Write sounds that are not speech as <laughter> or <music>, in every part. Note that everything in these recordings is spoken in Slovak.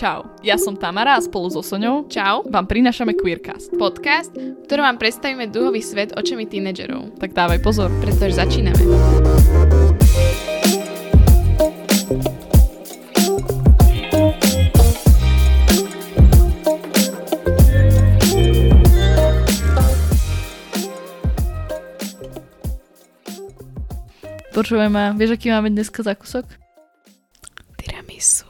Čau, ja som Tamara a spolu so Soňou Čau, vám prinášame Queercast. podcast, v ktorom vám predstavíme duhový svet očami tínedžerov. Tak dávaj pozor. Pretože začíname. Počujeme, vieš, aký máme dneska zákusok? Tiramisu.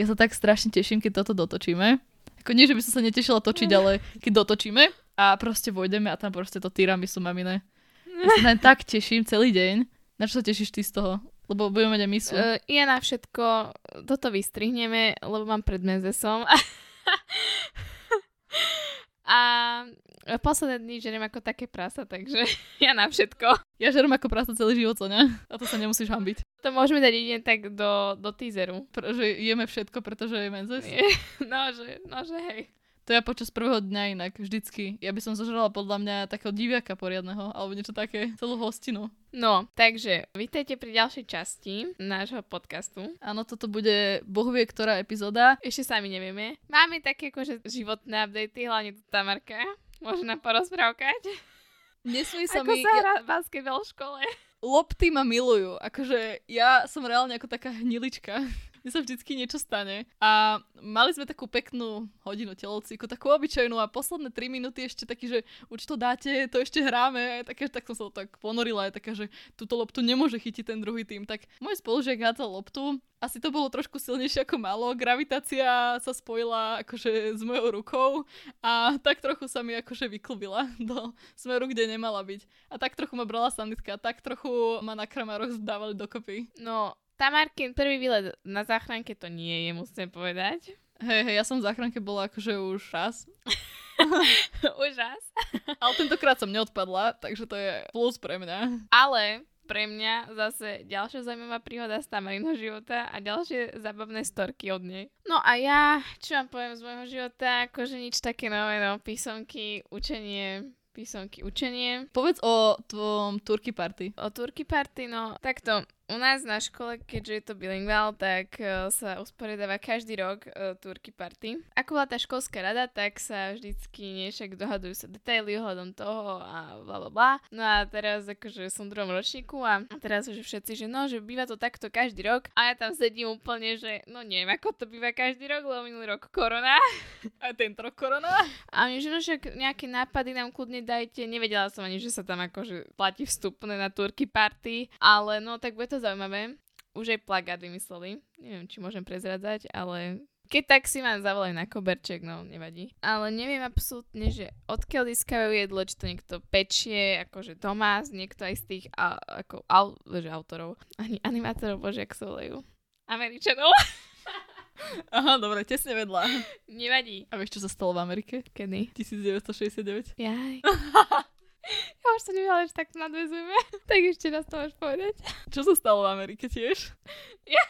Ja sa tak strašne teším, keď toto dotočíme. Ako nie, že by som sa netešila točiť, ale keď dotočíme a proste vojdeme a tam proste to tiramisu mamine. Ja sa len tak teším celý deň. Na čo sa tešíš ty z toho? Lebo budeme mať aj misu. Uh, ja na všetko toto vystrihneme, lebo mám predmet som. <laughs> a posledné dny žerem ako také prasa, takže <laughs> ja na všetko. Ja žerem ako prasa celý život, ne? A to sa nemusíš hambiť. To môžeme dať jedine tak do, do teaseru. Že jeme všetko, pretože je menzes. No, <laughs> že, no, že hej. To ja počas prvého dňa inak, vždycky. Ja by som zožrala podľa mňa takého diviaka poriadneho, alebo niečo také, celú hostinu. No, takže vítajte pri ďalšej časti nášho podcastu. Áno, toto bude Boh vie, ktorá epizóda. Ešte sami nevieme. Máme také akože životné updaty, hlavne tu Tamarka. Môže nám porozprávkať? Nesmí sa Ako mi... sa hrá basketbal v škole? Lopty ma milujú. Akože ja som reálne ako taká hnilička. <laughs> Mne sa vždycky niečo stane. A mali sme takú peknú hodinu telocíku, takú obyčajnú a posledné 3 minúty ešte taký, že už to dáte, to ešte hráme. Také, tak som sa tak ponorila, aj taká, že túto loptu nemôže chytiť ten druhý tým. Tak môj spolužiak hádzal loptu, asi to bolo trošku silnejšie ako malo. Gravitácia sa spojila akože s mojou rukou a tak trochu sa mi akože vyklubila <laughs> do smeru, kde nemala byť. A tak trochu ma brala sanitka, tak trochu ma na kramároch zdávali dokopy. No, Tamarkin prvý výlet na záchranke to nie je, musím povedať. Hej, hej, ja som v záchranke bola akože už raz. <laughs> Už raz. Ale tentokrát som neodpadla, takže to je plus pre mňa. Ale pre mňa zase ďalšia zaujímavá príhoda z Tamarinho života a ďalšie zábavné storky od nej. No a ja, čo vám poviem z môjho života, akože nič také nové, no, písomky, učenie, písomky, učenie. Povedz o tvojom Turkey party. O Turkey party, no takto, u nás na škole, keďže je to bilingual, tak uh, sa usporiadáva každý rok uh, Turkey party. Ako bola tá školská rada, tak sa vždycky niečak dohadujú sa detaily ohľadom toho a bla bla bla. No a teraz akože som v druhom ročníku a teraz už všetci, že no, že býva to takto každý rok a ja tam sedím úplne, že no neviem, ako to býva každý rok, lebo minulý rok korona. Aj tento rok korona. A oni, že no však nejaké nápady nám kľudne dajte. Nevedela som ani, že sa tam akože platí vstupné na Turkey party, ale no tak bude to zaujímavé. Už aj plagát vymysleli. Neviem, či môžem prezradzať, ale keď tak si ma zavolajú na koberček, no nevadí. Ale neviem absolútne, že odkiaľ získajú jedlo, či to niekto pečie, akože Tomás, niekto aj z tých a, ako au, že autorov, ani animátorov, bože, jak sa volajú. Američanov. <laughs> Aha, dobre, tesne vedľa. Nevadí. A vieš, čo sa stalo v Amerike? Kedy? 1969. Jaj. <laughs> Ja už som nevedela, že takto nadvezujeme. <laughs> tak ešte raz to máš povedať. Čo sa stalo v Amerike tiež? <laughs> Ja.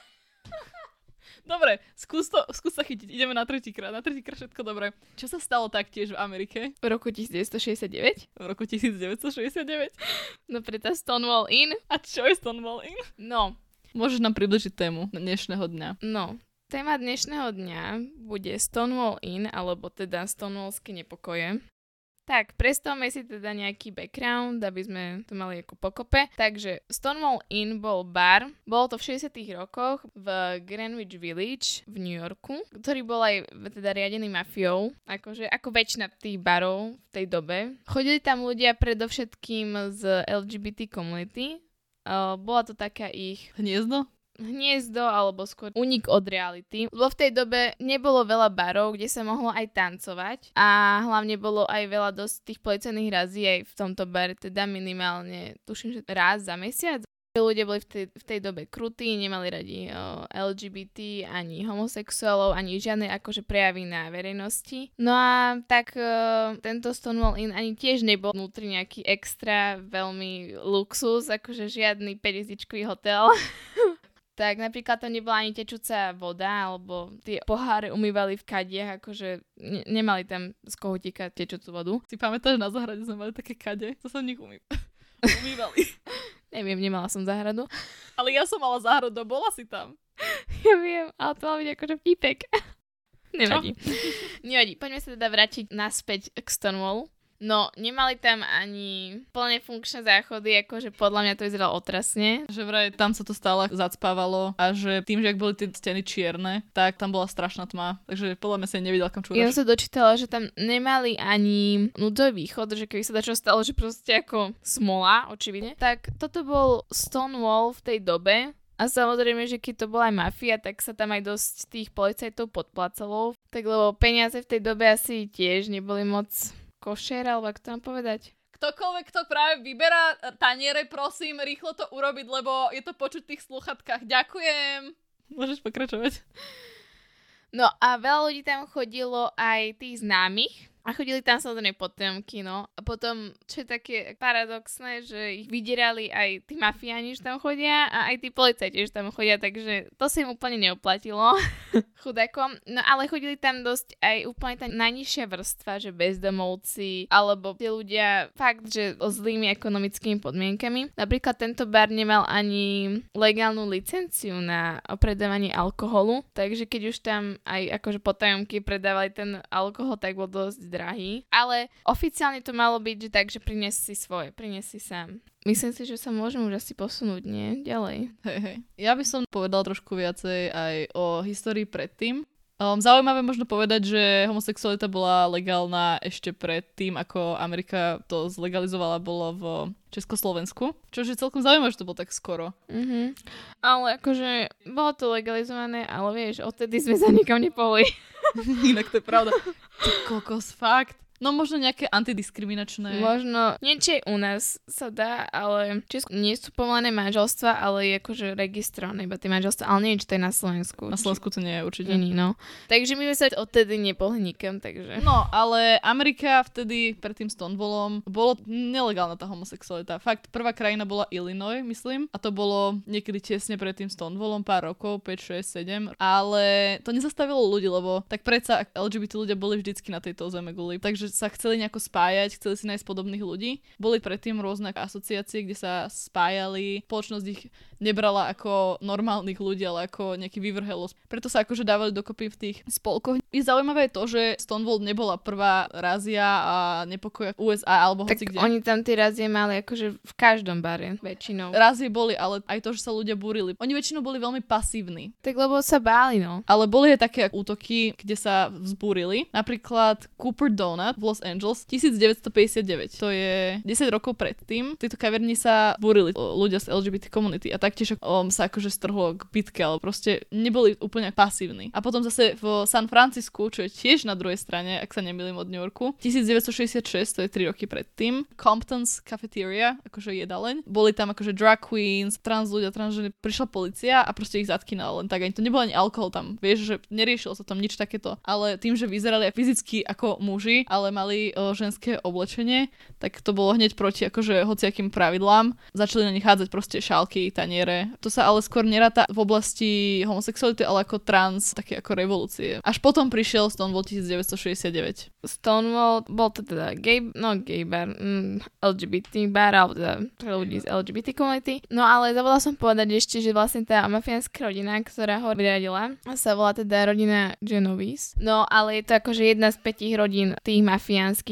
<laughs> Dobre, skús, to, skús sa chytiť. Ideme na tretíkrát. Na tretíkrát všetko dobre. Čo sa stalo taktiež v Amerike? V roku 1969? V roku 1969. No preto Stonewall Inn. A čo je Stonewall Inn? No, Môžeš nám približiť tému dnešného dňa. no. Téma dnešného dňa bude Stonewall Inn, alebo teda Stonewallské nepokoje. Tak, predstavme si teda nejaký background, aby sme to mali ako pokope. Takže Stonewall Inn bol bar, bolo to v 60 rokoch v Greenwich Village v New Yorku, ktorý bol aj teda riadený mafiou, akože ako väčšina tých barov v tej dobe. Chodili tam ľudia predovšetkým z LGBT komunity, Uh, bola to taká ich Hniezdo? Hniezdo alebo skôr unik od reality. Lebo v tej dobe nebolo veľa barov, kde sa mohlo aj tancovať a hlavne bolo aj veľa dosť tých policajných razí aj v tomto bare, teda minimálne tuším, že raz za mesiac. Ľudia boli v tej, v tej dobe krutí, nemali radi o, LGBT, ani homosexuálov, ani žiadne akože prejavy na verejnosti. No a tak o, tento Stonewall Inn ani tiež nebol vnútri nejaký extra veľmi luxus, akože žiadny 5 hotel. <laughs> tak napríklad tam nebola ani tečúca voda, alebo tie poháre umývali v kadiach, akože ne- nemali tam z kohutíka tečúcu vodu. Si pamätáš, na zahrade sme mali také kade? To v nich umý... <laughs> umývali. Neviem, nemala som záhradu. Ale ja som mala záhradu, bola si tam. <laughs> Ja viem, ale to mal byť akože vtipek. Nevadí. Nevadí. Poďme sa teda vrátiť naspäť k Stonewallu. No, nemali tam ani plne funkčné záchody, akože podľa mňa to vyzeralo otrasne. Že vraj tam sa to stále zacpávalo a že tým, že ak boli tie steny čierne, tak tam bola strašná tma. Takže podľa mňa sa nevidel, kam čúraš. Ja som sa dočítala, že tam nemali ani núdzový východ, že keby sa dačo stalo, že proste ako smola, očividne. Tak toto bol Stonewall v tej dobe, a samozrejme, že keď to bola aj mafia, tak sa tam aj dosť tých policajtov podplacalo. Tak lebo peniaze v tej dobe asi tiež neboli moc košer, alebo ako to mám povedať? Ktokoľvek, kto práve vyberá taniere, prosím, rýchlo to urobiť, lebo je to počuť v tých sluchatkách. Ďakujem. Môžeš pokračovať. No a veľa ľudí tam chodilo aj tých známych, a chodili tam samozrejme potemky, no. A potom, čo je také paradoxné, že ich vydierali aj tí mafiáni, že tam chodia a aj tí policajti, že tam chodia, takže to sa im úplne neoplatilo <laughs> chudakom. No ale chodili tam dosť aj úplne tá najnižšia vrstva, že bezdomovci, alebo tí ľudia fakt, že o zlými ekonomickými podmienkami. Napríklad tento bar nemal ani legálnu licenciu na predávanie alkoholu, takže keď už tam aj akože potajomky predávali ten alkohol, tak bol dosť drahý, ale oficiálne to malo byť že tak, že prinies si svoje, prinies si sám. Myslím si, že sa môžem už asi posunúť, nie? Ďalej. Hej, hej. Ja by som povedal trošku viacej aj o histórii predtým. Um, zaujímavé možno povedať, že homosexualita bola legálna ešte pred tým, ako Amerika to zlegalizovala, bolo v Československu. Čo je celkom zaujímavé, že to bolo tak skoro. Mm-hmm. Ale akože bolo to legalizované, ale vieš, odtedy sme sa nikam nepohli. <laughs> <laughs> Inak to je pravda. Ty kokos, fakt. No možno nejaké antidiskriminačné. Možno niečo u nás sa dá, ale Česku nie sú povolené manželstva, ale je akože registrované iba tie manželstva, ale neviem, či to je na Slovensku. Na Slovensku to nie je určite. Nie, no. Takže my sme sa odtedy nepohli nikam, takže... No, ale Amerika vtedy pred tým Stonewallom bolo nelegálna tá homosexualita. Fakt, prvá krajina bola Illinois, myslím, a to bolo niekedy tesne pred tým Stonewallom, pár rokov, 5, 6, 7, ale to nezastavilo ľudí, lebo tak predsa LGBT ľudia boli vždycky na tejto zeme guli. Takže sa chceli nejako spájať, chceli si nájsť podobných ľudí. Boli predtým rôzne asociácie, kde sa spájali, spoločnosť ich nebrala ako normálnych ľudí, ale ako nejaký vyvrhelosť. Preto sa akože dávali dokopy v tých spolkoch. Je zaujímavé to, že Stonewall nebola prvá razia a nepokoj USA alebo tak hoci kde. oni tam tie razie mali akože v každom bare, väčšinou. Razie boli, ale aj to, že sa ľudia búrili. Oni väčšinou boli veľmi pasívni. Tak lebo sa báli, no. Ale boli aj také útoky, kde sa vzbúrili. Napríklad Cooper Donut v Los Angeles 1959. To je 10 rokov predtým. V tejto kaverni sa búrili ľudia z LGBT komunity a taktiež um, sa akože strhlo k bitke, ale proste neboli úplne pasívni. A potom zase v San Francisku, čo je tiež na druhej strane, ak sa nemýlim od New Yorku, 1966, to je 3 roky predtým, Compton's Cafeteria, akože jedaleň, boli tam akože drag queens, trans ľudia, trans ženy, prišla policia a proste ich zatkynala len tak, ani to nebol ani alkohol tam, vieš, že neriešilo sa tam nič takéto, ale tým, že vyzerali fyzicky ako muži, ale mali o, ženské oblečenie, tak to bolo hneď proti akože hociakým pravidlám. Začali na nich hádzať proste šálky, taniere, to sa ale skôr neráta v oblasti homosexuality, ale ako trans, také ako revolúcie. Až potom prišiel Stonewall 1969. Stonewall bol to teda gay, no gay bar, mm, LGBT bar, alebo teda pre ľudí z LGBT komunity. No ale zabudla som povedať ešte, že vlastne tá mafiánska rodina, ktorá ho vyradila, sa volá teda rodina Genovese. No ale je to akože jedna z petich rodín tých mafiánskych,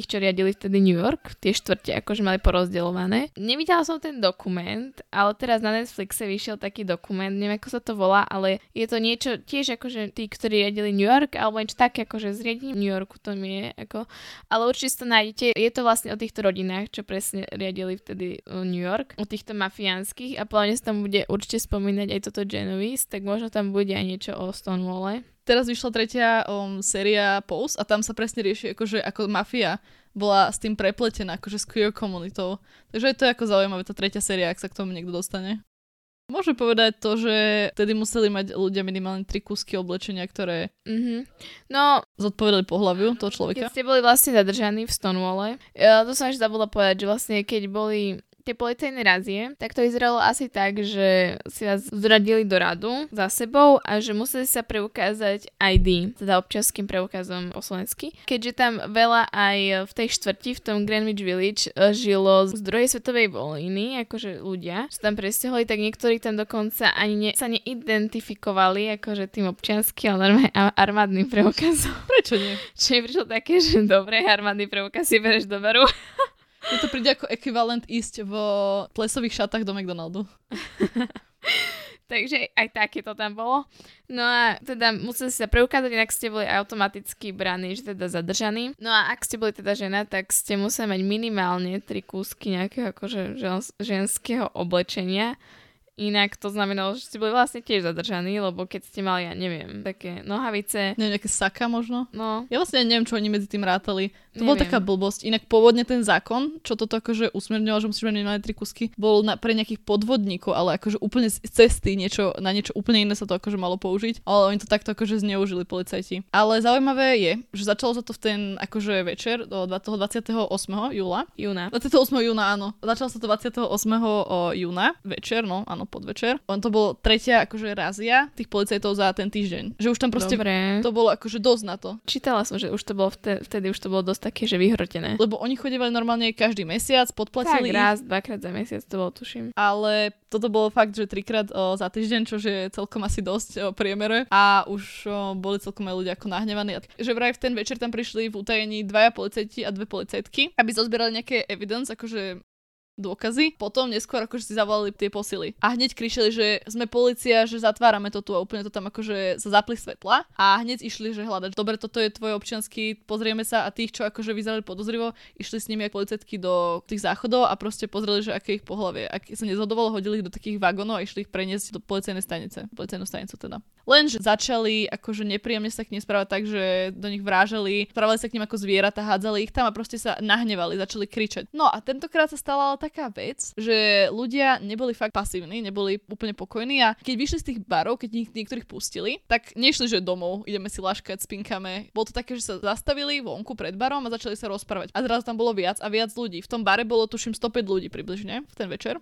čo riadili vtedy New York. Tie štvrte akože mali porozdeľované. Nevidela som ten dokument, ale teraz na Netflixe vyšiel taký dokument, neviem ako sa to volá, ale je to niečo tiež akože tí, ktorí riadili New York, alebo niečo také akože zriadenie New Yorku to mi je, ako, ale určite to nájdete. Je to vlastne o týchto rodinách, čo presne riadili vtedy uh, New York, o týchto mafiánskych a plne sa tam bude určite spomínať aj toto Genovese, tak možno tam bude aj niečo o Stonewalle. Teraz vyšla tretia um, séria Pulse a tam sa presne rieši, akože ako mafia bola s tým prepletená, akože s queer komunitou. Takže je to ako zaujímavé, tá tretia séria, ak sa k tomu niekto dostane. Môžem povedať to, že vtedy museli mať ľudia minimálne tri kusky oblečenia, ktoré mm-hmm. no, zodpovedali pohľaviu toho človeka. Keď ste boli vlastne zadržaní v Stonewalle, ja to som ešte zabudla povedať, že vlastne keď boli tie policajné razie, tak to vyzeralo asi tak, že si vás zradili do radu za sebou a že museli sa preukázať ID, teda občanským preukazom po slovensky. Keďže tam veľa aj v tej štvrti, v tom Greenwich Village, e, žilo z druhej svetovej vojny, akože ľudia, čo tam presťahovali, tak niektorí tam dokonca ani ne, sa neidentifikovali akože tým občianským, ale armádnym preukazom. Prečo nie? <laughs> Mi prišlo také, že dobre, armádny preukaz si bereš do baru. <laughs> Je to príde ako ekvivalent ísť v plesových šatách do McDonaldu. <laughs> Takže aj také to tam bolo. No a teda museli sa preukázať, inak ste boli automaticky braní, že teda zadržaní. No a ak ste boli teda žena, tak ste museli mať minimálne tri kúsky nejakého akože ženského oblečenia Inak to znamenalo, že ste boli vlastne tiež zadržaní, lebo keď ste mali, ja neviem, také nohavice. Neviem, nejaké saka možno? No. Ja vlastne neviem, čo oni medzi tým rátali. To bola taká blbosť. Inak pôvodne ten zákon, čo toto akože usmerňoval, že musíš mať minimálne tri kusky, bol na, pre nejakých podvodníkov, ale akože úplne z cesty niečo, na niečo úplne iné sa to akože malo použiť. Ale oni to takto akože zneužili policajti. Ale zaujímavé je, že začalo sa to v ten akože večer do 28. júla. Júna. 28. júna, áno. Začalo sa to 28. júna večer, no áno, podvečer. On to bolo tretia akože razia tých policajtov za ten týždeň. Že už tam proste Dobre. to bolo akože dosť na to. Čítala som, že už to bolo vtedy, vtedy už to bolo dosť také, že vyhrotené. Lebo oni chodívali normálne každý mesiac, podplatili tak, raz, dvakrát za mesiac to bolo, tuším. Ale toto bolo fakt, že trikrát o, za týždeň, čo je celkom asi dosť o priemere a už o, boli celkom aj ľudia ako nahnevaní. Že vraj v ten večer tam prišli v utajení dvaja policajti a dve policajtky, aby zozbierali nejaké evidence, akože dôkazy. Potom neskôr akože si zavolali tie posily. A hneď kričali, že sme policia, že zatvárame to tu a úplne to tam akože sa zapli svetla. A hneď išli, že hľadať, dobre, toto je tvoj občiansky, pozrieme sa a tých, čo akože vyzerali podozrivo, išli s nimi ako policajtky do tých záchodov a proste pozreli, že aké ich pohlavie. Ak sa nezhodovalo, hodili ich do takých vagónov a išli ich preniesť do policajnej stanice. Policajnú stanicu teda. Lenže začali akože nepríjemne sa k nim správať tak, že do nich vrážali, správali sa k nim ako zvieratá, hádzali ich tam a proste sa nahnevali, začali kričať. No a tentokrát sa stala ale taká vec, že ľudia neboli fakt pasívni, neboli úplne pokojní a keď vyšli z tých barov, keď ich niektorých pustili, tak nešli, že domov, ideme si laškať, spinkame. Bolo to také, že sa zastavili vonku pred barom a začali sa rozprávať. A zrazu tam bolo viac a viac ľudí. V tom bare bolo tuším 105 ľudí približne v ten večer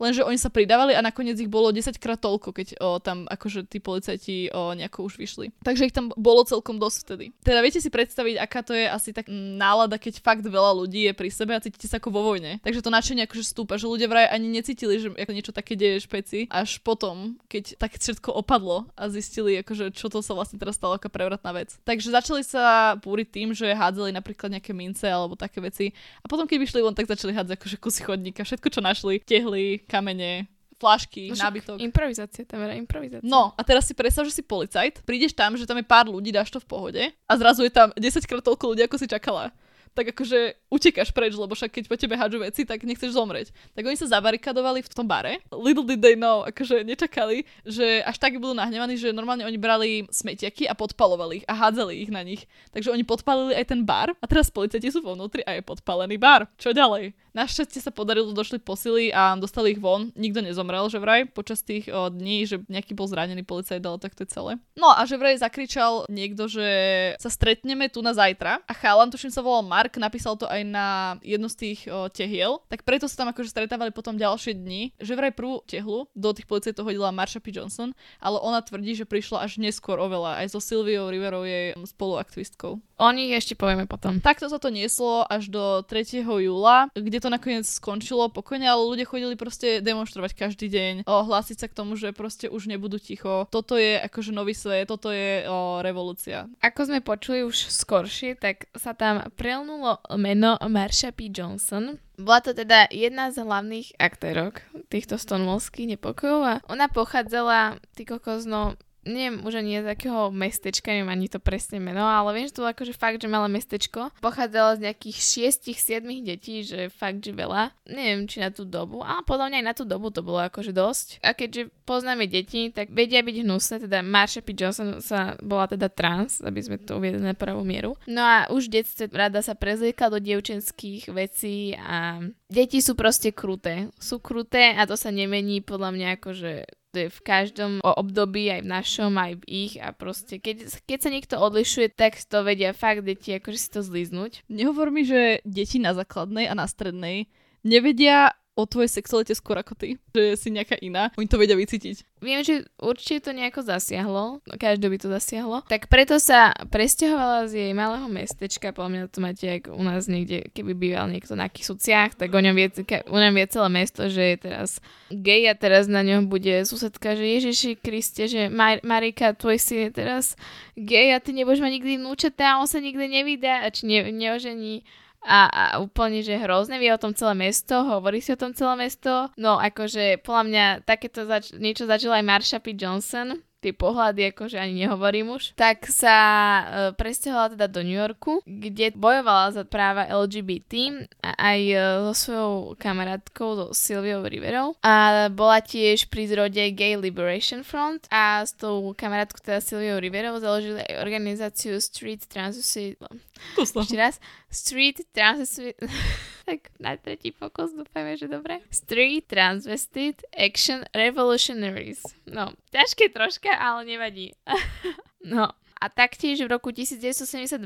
lenže oni sa pridávali a nakoniec ich bolo 10 krát toľko, keď o, tam akože tí policajti o, nejako už vyšli. Takže ich tam bolo celkom dosť vtedy. Teda viete si predstaviť, aká to je asi tak nálada, keď fakt veľa ľudí je pri sebe a cítite sa ako vo vojne. Takže to nadšenie akože stúpa, že ľudia vraj ani necítili, že niečo také deje špeci, až potom, keď tak všetko opadlo a zistili, akože čo to sa vlastne teraz stalo ako prevratná vec. Takže začali sa búriť tým, že hádzali napríklad nejaké mince alebo také veci. A potom, keď vyšli von, tak začali hádzať akože kusy chodníka, všetko, čo našli, tehli, kamene, flašky, no, nábytok. Improvizácia, tam je improvizácia. No, a teraz si predstav, že si policajt, prídeš tam, že tam je pár ľudí, dáš to v pohode a zrazu je tam 10 krát toľko ľudí, ako si čakala tak akože utekáš preč, lebo však keď po tebe hádžu veci, tak nechceš zomrieť. Tak oni sa zabarikadovali v tom bare. Little did they know, akože nečakali, že až tak budú nahnevaní, že normálne oni brali smetiaky a podpalovali ich a hádzali ich na nich. Takže oni podpalili aj ten bar a teraz policajti sú vo vnútri a je podpalený bar. Čo ďalej? Našťastie sa podarilo, došli posily a dostali ich von. Nikto nezomrel, že vraj, počas tých o, dní, že nejaký bol zranený policajt, ale tak to je celé. No a že vraj zakričal niekto, že sa stretneme tu na zajtra a chalan, tuším sa volal Mark, napísal to aj na jednu z tých o, tehiel, tak preto sa tam akože stretávali potom ďalšie dni, že vraj prvú tehlu do tých policajtov hodila Marsha P. Johnson, ale ona tvrdí, že prišla až neskôr oveľa, aj so Sylviou Riverou jej spoluaktivistkou. O nich ešte povieme potom. Takto sa to nieslo až do 3. júla, kde to nakoniec skončilo pokojne, ale ľudia chodili proste demonstrovať každý deň, o, hlásiť sa k tomu, že proste už nebudú ticho. Toto je akože nový svet, toto je o, revolúcia. Ako sme počuli už skoršie, tak sa tam prelnulo meno Marsha P. Johnson, bola to teda jedna z hlavných aktérok týchto stonewallských nepokojov a ona pochádzala, ty kokos, no neviem už ani z akého mestečka, neviem ani to presne meno, ale viem, že to bolo akože fakt, že malé mestečko. Pochádzalo z nejakých 6-7 detí, že fakt, že veľa. Neviem, či na tú dobu, ale podľa mňa aj na tú dobu to bolo akože dosť. A keďže poznáme deti, tak vedia byť hnusné, teda Marsha P. Johnson sa bola teda trans, aby sme to uviedli na pravú mieru. No a už v detstve rada sa prezliekla do dievčenských vecí a deti sú proste kruté. Sú kruté a to sa nemení podľa mňa akože to je v každom období, aj v našom, aj v ich a proste keď, keď sa niekto odlišuje, tak to vedia fakt deti akože si to zliznúť. Nehovor mi, že deti na základnej a na strednej nevedia o tvojej sexualite skôr ako ty, že si nejaká iná. Oni to vedia vycítiť. Viem, že určite to nejako zasiahlo, každý by to zasiahlo. Tak preto sa presťahovala z jej malého mestečka, podľa mňa to máte ako u nás niekde, keby býval niekto na Kisuciach, tak o ňom vie, o ňom vie celé mesto, že je teraz gay a teraz na ňom bude susedka, že Ježiši Kriste, že Mar- Marika, tvoj syn je teraz gay a ty nebudeš mať nikdy vnúčatá on sa nikdy nevydá a či ne- neožení a, a úplne, že hrozne vie o tom celé mesto, hovorí si o tom celé mesto. No akože podľa mňa takéto zač- niečo začal aj Marsha P. Johnson, tie pohľady, akože ani nehovorím už, tak sa uh, presťahovala teda do New Yorku, kde bojovala za práva LGBT a aj uh, so svojou kamarátkou, so Sylviou Riverou a bola tiež pri zrode Gay Liberation Front a s tou kamarátkou teda Sylviou Riverou založili aj organizáciu Street Transvestite ešte raz. Street Transvestite <laughs> tak na tretí pokus dúfajme, že dobre. Street Transvestite Action Revolutionaries. No, ťažké troška, ale nevadí. <laughs> no, a taktiež v roku 1972,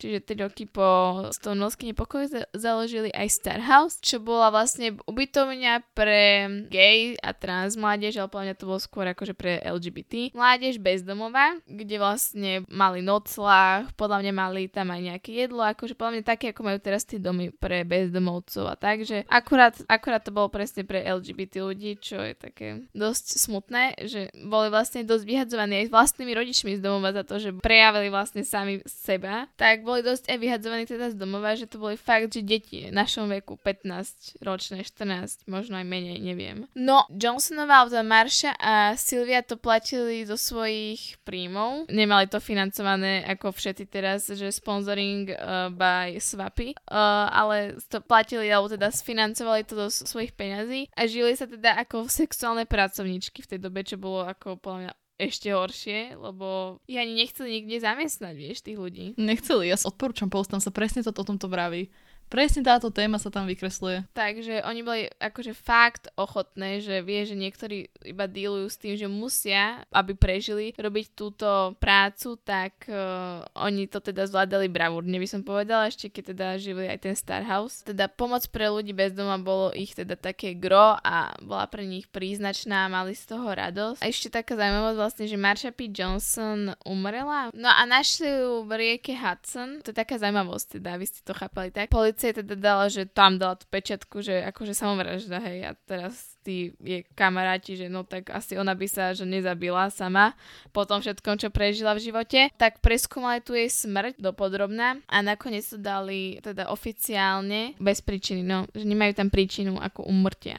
čiže 3 roky po Stonewallský nepokoj, založili aj Star House, čo bola vlastne ubytovňa pre gay a trans mládež, ale podľa mňa to bolo skôr akože pre LGBT. Mládež bezdomová, kde vlastne mali noclách, podľa mňa mali tam aj nejaké jedlo, akože podľa mňa také, ako majú teraz tie domy pre bezdomovcov a takže akurát, akurát to bolo presne pre LGBT ľudí, čo je také dosť smutné, že boli vlastne dosť vyhadzovaní aj vlastnými rodičmi z domova za to, že prejavili vlastne sami seba, tak boli dosť aj vyhadzovaní teda z domova, že to boli fakt, že deti v našom veku 15 ročné, 14, možno aj menej, neviem. No, Johnsonová, auta Marsha a Sylvia to platili zo svojich príjmov. Nemali to financované ako všetci teraz, že sponsoring uh, by Swapy, uh, ale to platili, alebo teda sfinancovali to zo svojich peňazí a žili sa teda ako sexuálne pracovníčky v tej dobe, čo bolo ako podľa mňa ešte horšie, lebo ja ani nechceli nikde zamestnať, vieš, tých ľudí. Nechceli, ja odporúčam post, tam sa presne toto o tomto vraví. Presne táto téma sa tam vykresluje. Takže oni boli akože fakt ochotné, že vie, že niektorí iba dealujú s tým, že musia, aby prežili, robiť túto prácu, tak uh, oni to teda zvládali bravúrne, by som povedala, ešte keď teda žili aj ten Star House. Teda pomoc pre ľudí bez doma bolo ich teda také gro a bola pre nich príznačná, mali z toho radosť. A ešte taká zaujímavosť vlastne, že Marsha P. Johnson umrela. No a našli ju v rieke Hudson. To je taká zaujímavosť, teda, vy ste to chápali tak. Policia policia teda dala, že tam dala tú pečiatku, že akože samovražda, hej, a teraz tí je kamaráti, že no tak asi ona by sa že nezabila sama po tom všetkom, čo prežila v živote, tak preskúmali tu jej smrť dopodrobná a nakoniec to dali teda oficiálne bez príčiny, no, že nemajú tam príčinu ako umrtia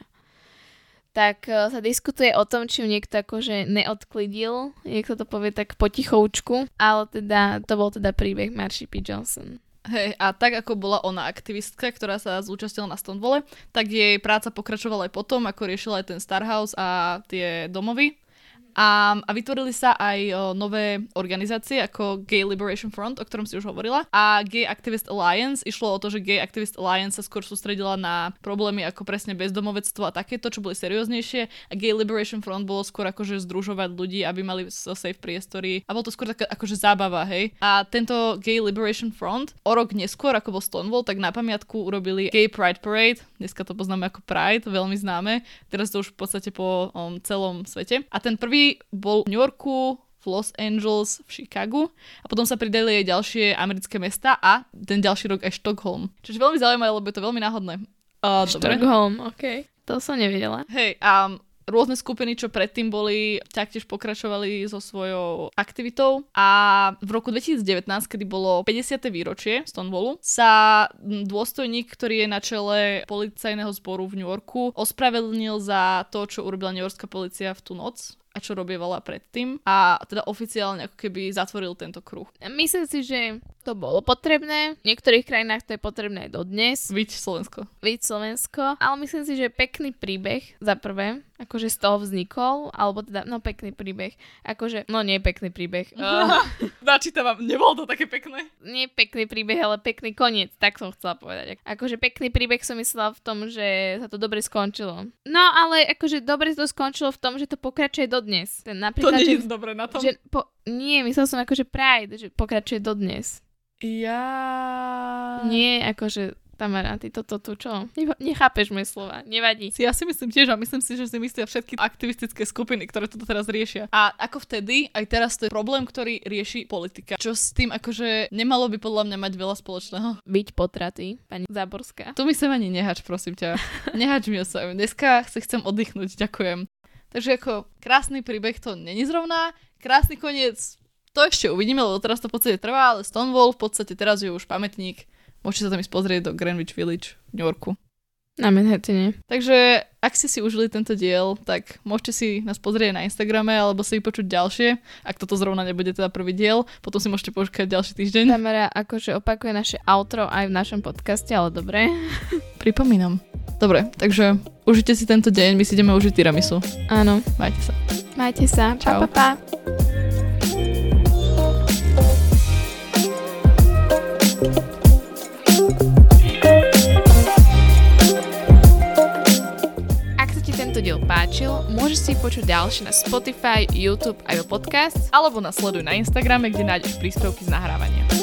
tak uh, sa diskutuje o tom, či ju niekto akože neodklidil, niekto to povie tak potichoučku, ale teda to bol teda príbeh Marshi P. Johnson. Hej, a tak ako bola ona aktivistka, ktorá sa zúčastnila na Stonewall, tak jej práca pokračovala aj potom, ako riešila aj ten Starhouse a tie domovy. A, a vytvorili sa aj nové organizácie ako Gay Liberation Front, o ktorom si už hovorila, a Gay Activist Alliance. Išlo o to, že Gay Activist Alliance sa skôr sústredila na problémy ako presne bezdomovectvo a takéto, čo boli serióznejšie. A Gay Liberation Front bolo skôr akože združovať ľudí, aby mali safe priestory. A bolo to skôr taká akože zábava, hej. A tento Gay Liberation Front o rok neskôr, ako bol Stonewall, tak na pamiatku urobili Gay Pride Parade. Dneska to poznáme ako Pride, veľmi známe. Teraz to už v podstate po um, celom svete. A ten prvý bol v New Yorku, v Los Angeles, v Chicagu a potom sa pridali aj ďalšie americké mesta a ten ďalší rok aj Stockholm. Čiže veľmi zaujímavé, lebo je to veľmi náhodné. Uh, Stockholm, ok. To som nevedela. Hej, a um, rôzne skupiny, čo predtým boli, taktiež pokračovali so svojou aktivitou a v roku 2019, kedy bolo 50. výročie Stonewallu, sa dôstojník, ktorý je na čele policajného zboru v New Yorku, ospravedlnil za to, čo urobila New Yorkská policia v tú noc a čo robievala predtým a teda oficiálne ako keby zatvoril tento kruh. Myslím si, že to bolo potrebné. V niektorých krajinách to je potrebné aj dodnes. Víť Slovensko. Víť Slovensko. Ale myslím si, že pekný príbeh za prvé, akože z toho vznikol, alebo teda, no pekný príbeh. Akože, no nie pekný príbeh. <laughs> Uh, Načítavam, nebolo to také pekné. Nie pekný príbeh, ale pekný koniec, tak som chcela povedať. Akože pekný príbeh som myslela v tom, že sa to dobre skončilo. No ale akože dobre to skončilo v tom, že to pokračuje do dodnes. Ten napríklad, to nie je dobré na tom. Že po, nie, myslel som akože Pride, že pokračuje dodnes. Ja... Nie, akože Tamara, ty toto tu čo? Ne- nechápeš moje slova, nevadí. Ja si myslím tiež a myslím si, že si myslia všetky aktivistické skupiny, ktoré toto teraz riešia. A ako vtedy, aj teraz to je problém, ktorý rieši politika. Čo s tým akože nemalo by podľa mňa mať veľa spoločného. Byť potratý, pani Záborská. Tu mi sem ani nehač, prosím ťa. Nehač mi o sa. Dneska si chcem oddychnúť, ďakujem. Takže ako krásny príbeh to není zrovna, krásny koniec to ešte uvidíme, lebo teraz to v podstate trvá, ale Stonewall v podstate teraz je už pamätník. Môžete sa tam ísť pozrieť do Greenwich Village v New Yorku. Na Manhattane. Takže ak ste si užili tento diel, tak môžete si nás pozrieť na Instagrame alebo si vypočuť ďalšie. Ak toto zrovna nebude teda prvý diel, potom si môžete počkať ďalší týždeň. Tamara akože opakuje naše outro aj v našom podcaste, ale dobre. <laughs> Pripomínam. Dobre, takže užite si tento deň, my si ideme užiť tiramisu. Áno. Majte sa. Majte sa. Čau. Pa, pa, pa. Môžeš si počuť ďalšie na Spotify, YouTube a podcast. Alebo nás sleduj na Instagrame, kde nájdeš príspevky z nahrávania.